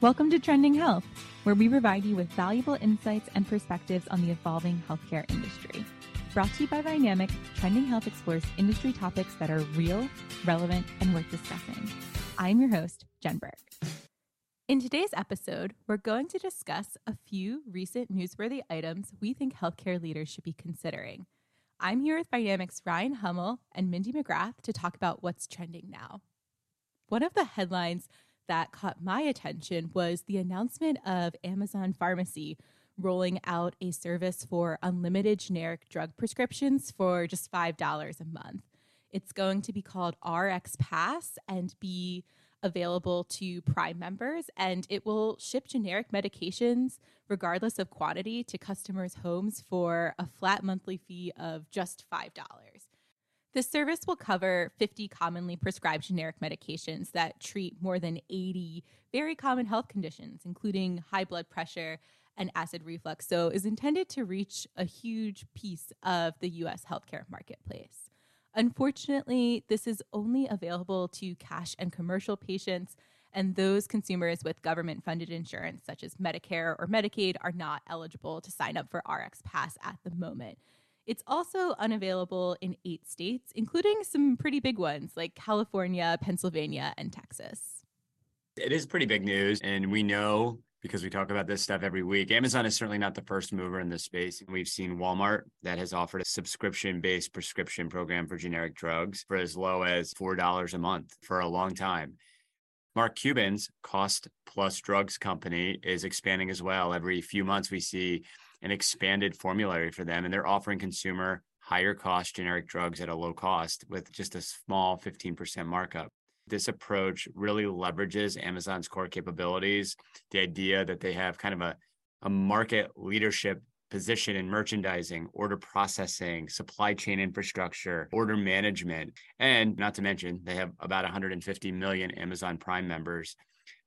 Welcome to Trending Health, where we provide you with valuable insights and perspectives on the evolving healthcare industry. Brought to you by Vynamic, Trending Health explores industry topics that are real, relevant, and worth discussing. I'm your host, Jen Berg. In today's episode, we're going to discuss a few recent newsworthy items we think healthcare leaders should be considering. I'm here with Vynamic's Ryan Hummel and Mindy McGrath to talk about what's trending now. One of the headlines that caught my attention was the announcement of Amazon Pharmacy rolling out a service for unlimited generic drug prescriptions for just $5 a month. It's going to be called RxPass and be available to Prime members, and it will ship generic medications, regardless of quantity, to customers' homes for a flat monthly fee of just $5. This service will cover 50 commonly prescribed generic medications that treat more than 80 very common health conditions, including high blood pressure and acid reflux. So, is intended to reach a huge piece of the US healthcare marketplace. Unfortunately, this is only available to cash and commercial patients, and those consumers with government funded insurance, such as Medicare or Medicaid, are not eligible to sign up for RxPass at the moment. It's also unavailable in eight states, including some pretty big ones like California, Pennsylvania, and Texas. It is pretty big news. And we know because we talk about this stuff every week. Amazon is certainly not the first mover in this space. We've seen Walmart that has offered a subscription based prescription program for generic drugs for as low as $4 a month for a long time. Mark Cuban's cost plus drugs company is expanding as well. Every few months, we see an expanded formulary for them, and they're offering consumer higher cost generic drugs at a low cost with just a small 15% markup. This approach really leverages Amazon's core capabilities, the idea that they have kind of a, a market leadership position in merchandising, order processing, supply chain infrastructure, order management, and not to mention they have about 150 million Amazon Prime members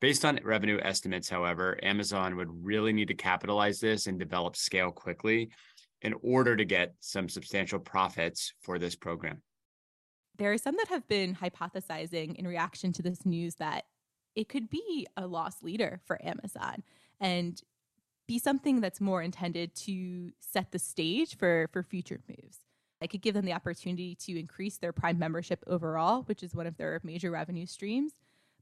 Based on revenue estimates, however, Amazon would really need to capitalize this and develop scale quickly in order to get some substantial profits for this program. There are some that have been hypothesizing in reaction to this news that it could be a loss leader for Amazon and be something that's more intended to set the stage for, for future moves. It could give them the opportunity to increase their Prime membership overall, which is one of their major revenue streams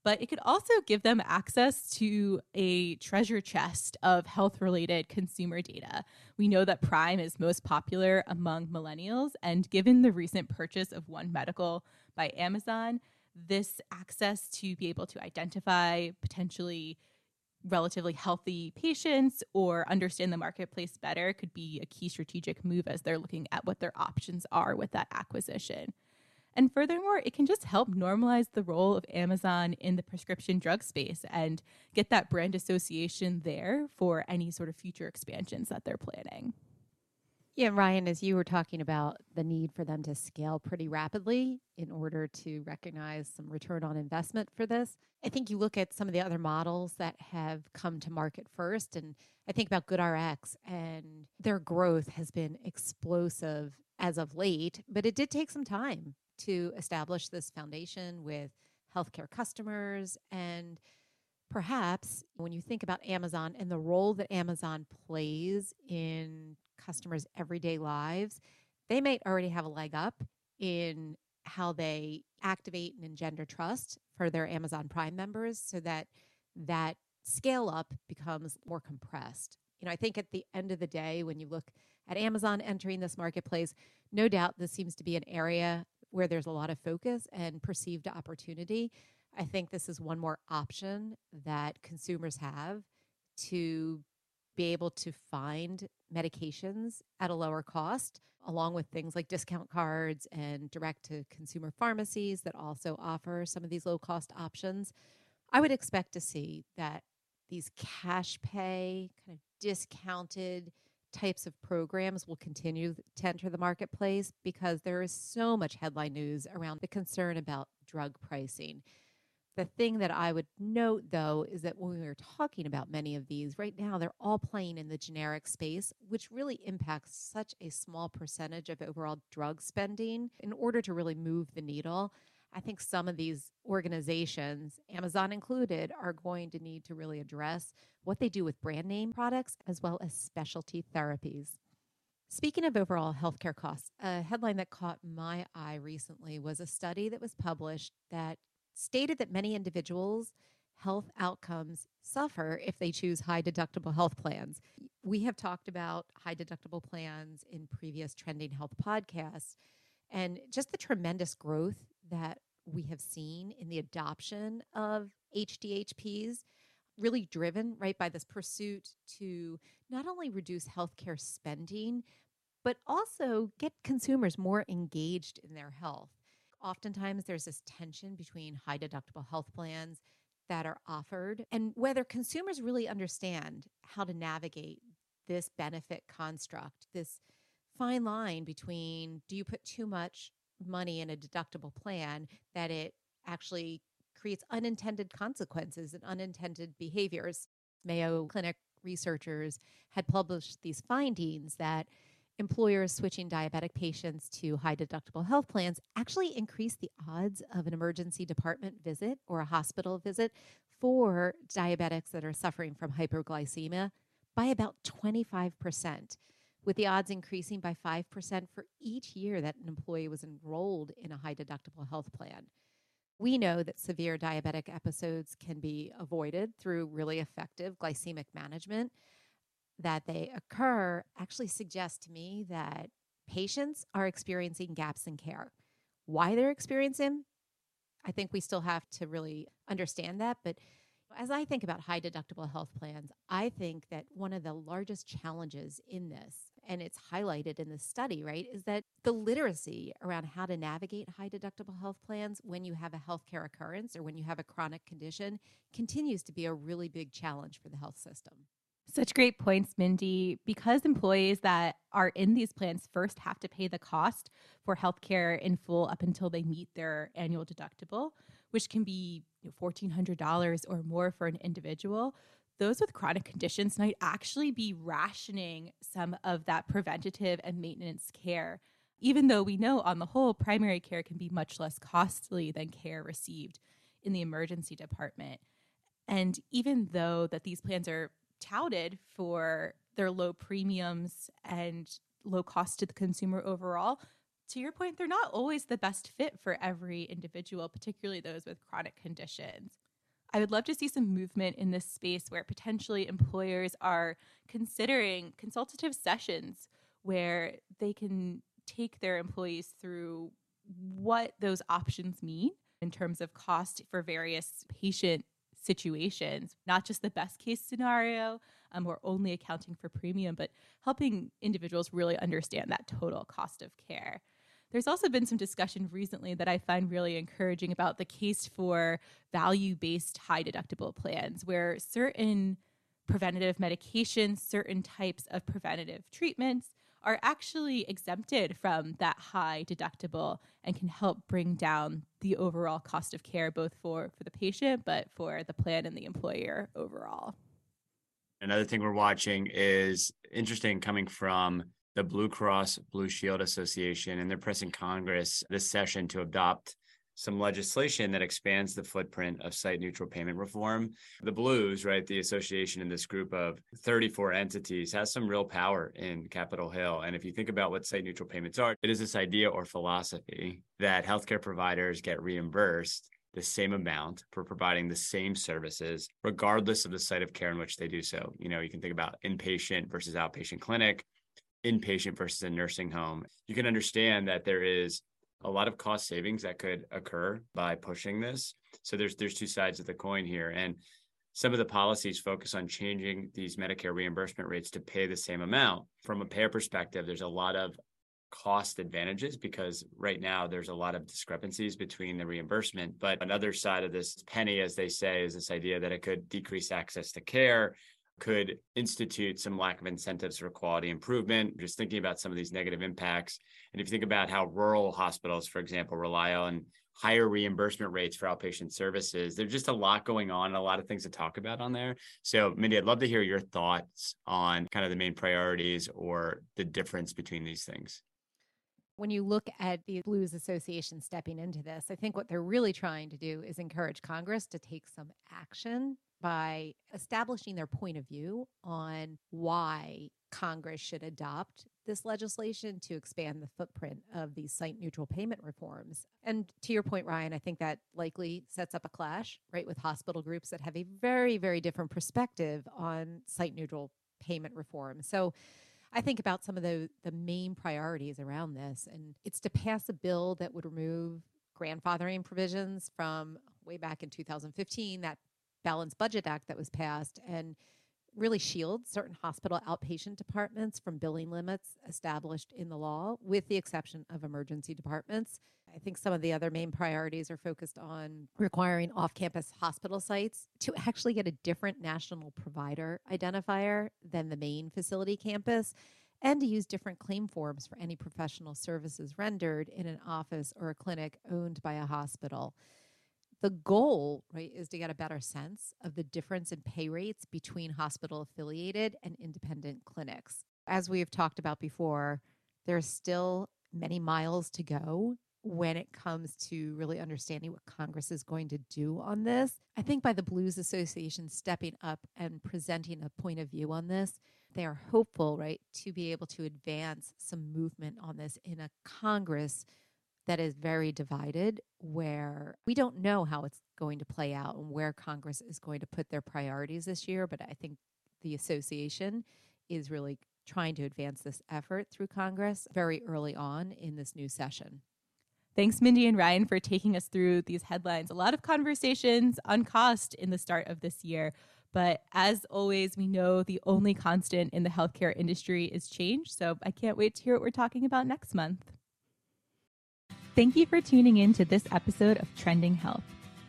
but it could also give them access to a treasure chest of health related consumer data. We know that Prime is most popular among millennials, and given the recent purchase of One Medical by Amazon, this access to be able to identify potentially relatively healthy patients or understand the marketplace better could be a key strategic move as they're looking at what their options are with that acquisition. And furthermore, it can just help normalize the role of Amazon in the prescription drug space and get that brand association there for any sort of future expansions that they're planning. Yeah, Ryan, as you were talking about the need for them to scale pretty rapidly in order to recognize some return on investment for this, I think you look at some of the other models that have come to market first, and I think about GoodRx, and their growth has been explosive as of late, but it did take some time to establish this foundation with healthcare customers. And perhaps when you think about Amazon and the role that Amazon plays in customers' everyday lives, they might already have a leg up in how they activate and engender trust for their Amazon Prime members so that that scale up becomes more compressed. You know, I think at the end of the day, when you look at Amazon entering this marketplace, no doubt this seems to be an area where there's a lot of focus and perceived opportunity. I think this is one more option that consumers have to be able to find medications at a lower cost, along with things like discount cards and direct to consumer pharmacies that also offer some of these low cost options. I would expect to see that these cash pay, kind of discounted types of programs will continue to enter the marketplace because there is so much headline news around the concern about drug pricing. The thing that I would note though is that when we are talking about many of these, right now they're all playing in the generic space, which really impacts such a small percentage of overall drug spending. In order to really move the needle, I think some of these organizations, Amazon included, are going to need to really address what they do with brand name products as well as specialty therapies. Speaking of overall healthcare costs, a headline that caught my eye recently was a study that was published that stated that many individuals' health outcomes suffer if they choose high deductible health plans. We have talked about high deductible plans in previous Trending Health podcasts and just the tremendous growth that we have seen in the adoption of HDHPs, really driven right by this pursuit to not only reduce healthcare spending, but also get consumers more engaged in their health. Oftentimes, there's this tension between high deductible health plans that are offered and whether consumers really understand how to navigate this benefit construct, this fine line between do you put too much money in a deductible plan that it actually creates unintended consequences and unintended behaviors. Mayo Clinic researchers had published these findings that employers switching diabetic patients to high deductible health plans actually increase the odds of an emergency department visit or a hospital visit for diabetics that are suffering from hypoglycemia by about 25% with the odds increasing by 5% for each year that an employee was enrolled in a high deductible health plan. We know that severe diabetic episodes can be avoided through really effective glycemic management. That they occur actually suggests to me that patients are experiencing gaps in care. Why they're experiencing, I think we still have to really understand that. But as I think about high deductible health plans, I think that one of the largest challenges in this, and it's highlighted in the study, right, is that the literacy around how to navigate high deductible health plans when you have a healthcare occurrence or when you have a chronic condition continues to be a really big challenge for the health system. Such great points, Mindy. Because employees that are in these plans first have to pay the cost for healthcare in full up until they meet their annual deductible, which can be $1,400 or more for an individual, those with chronic conditions might actually be rationing some of that preventative and maintenance care, even though we know on the whole, primary care can be much less costly than care received in the emergency department. And even though that these plans are touted for their low premiums and low cost to the consumer overall, to your point, they're not always the best fit for every individual, particularly those with chronic conditions. I would love to see some movement in this space where potentially employers are considering consultative sessions where they can take their employees through what those options mean in terms of cost for various patient situations, not just the best case scenario um, or only accounting for premium, but helping individuals really understand that total cost of care. There's also been some discussion recently that I find really encouraging about the case for value based high deductible plans, where certain preventative medications, certain types of preventative treatments are actually exempted from that high deductible and can help bring down the overall cost of care both for for the patient but for the plan and the employer overall. Another thing we're watching is interesting coming from the Blue Cross Blue Shield Association, and they're pressing Congress this session to adopt some legislation that expands the footprint of site neutral payment reform. The Blues, right, the association in this group of 34 entities, has some real power in Capitol Hill. And if you think about what site neutral payments are, it is this idea or philosophy that healthcare providers get reimbursed the same amount for providing the same services, regardless of the site of care in which they do so. You know, you can think about inpatient versus outpatient clinic, inpatient versus a nursing home, you can understand that there is a lot of cost savings that could occur by pushing this. So there's there's two sides of the coin here and some of the policies focus on changing these Medicare reimbursement rates to pay the same amount. From a payer perspective, there's a lot of cost advantages because right now there's a lot of discrepancies between the reimbursement. But another side of this penny, as they say, is this idea that it could decrease access to care, could institute some lack of incentives for quality improvement. Just thinking about some of these negative impacts. And if you think about how rural hospitals, for example, rely on higher reimbursement rates for outpatient services, there's just a lot going on and a lot of things to talk about on there. So, Mindy, I'd love to hear your thoughts on kind of the main priorities or the difference between these things. When you look at the Blues Association stepping into this, I think what they're really trying to do is encourage Congress to take some action by establishing their point of view on why Congress should adopt this legislation to expand the footprint of these site neutral payment reforms. And to your point, Ryan, I think that likely sets up a clash, right, with hospital groups that have a very, very different perspective on site neutral payment reform. So I think about some of the, the main priorities around this, and it's to pass a bill that would remove grandfathering provisions from way back in 2015, that Balanced Budget Act that was passed, and really shield certain hospital outpatient departments from billing limits established in the law, with the exception of emergency departments. I think some of the other main priorities are focused on requiring off campus hospital sites to actually get a different national provider identifier than the main facility campus and to use different claim forms for any professional services rendered in an office or a clinic owned by a hospital the goal, right, is to get a better sense of the difference in pay rates between hospital affiliated and independent clinics. As we have talked about before, there's still many miles to go when it comes to really understanding what Congress is going to do on this. I think by the Blues Association stepping up and presenting a point of view on this, they are hopeful, right, to be able to advance some movement on this in a Congress that is very divided, where we don't know how it's going to play out and where Congress is going to put their priorities this year. But I think the association is really trying to advance this effort through Congress very early on in this new session. Thanks, Mindy and Ryan, for taking us through these headlines. A lot of conversations on cost in the start of this year. But as always, we know the only constant in the healthcare industry is change. So I can't wait to hear what we're talking about next month. Thank you for tuning in to this episode of Trending Health.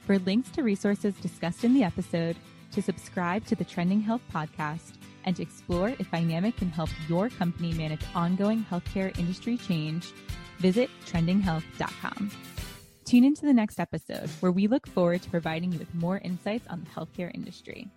For links to resources discussed in the episode, to subscribe to the Trending Health podcast, and to explore if Vynamic can help your company manage ongoing healthcare industry change, visit trendinghealth.com. Tune into the next episode where we look forward to providing you with more insights on the healthcare industry.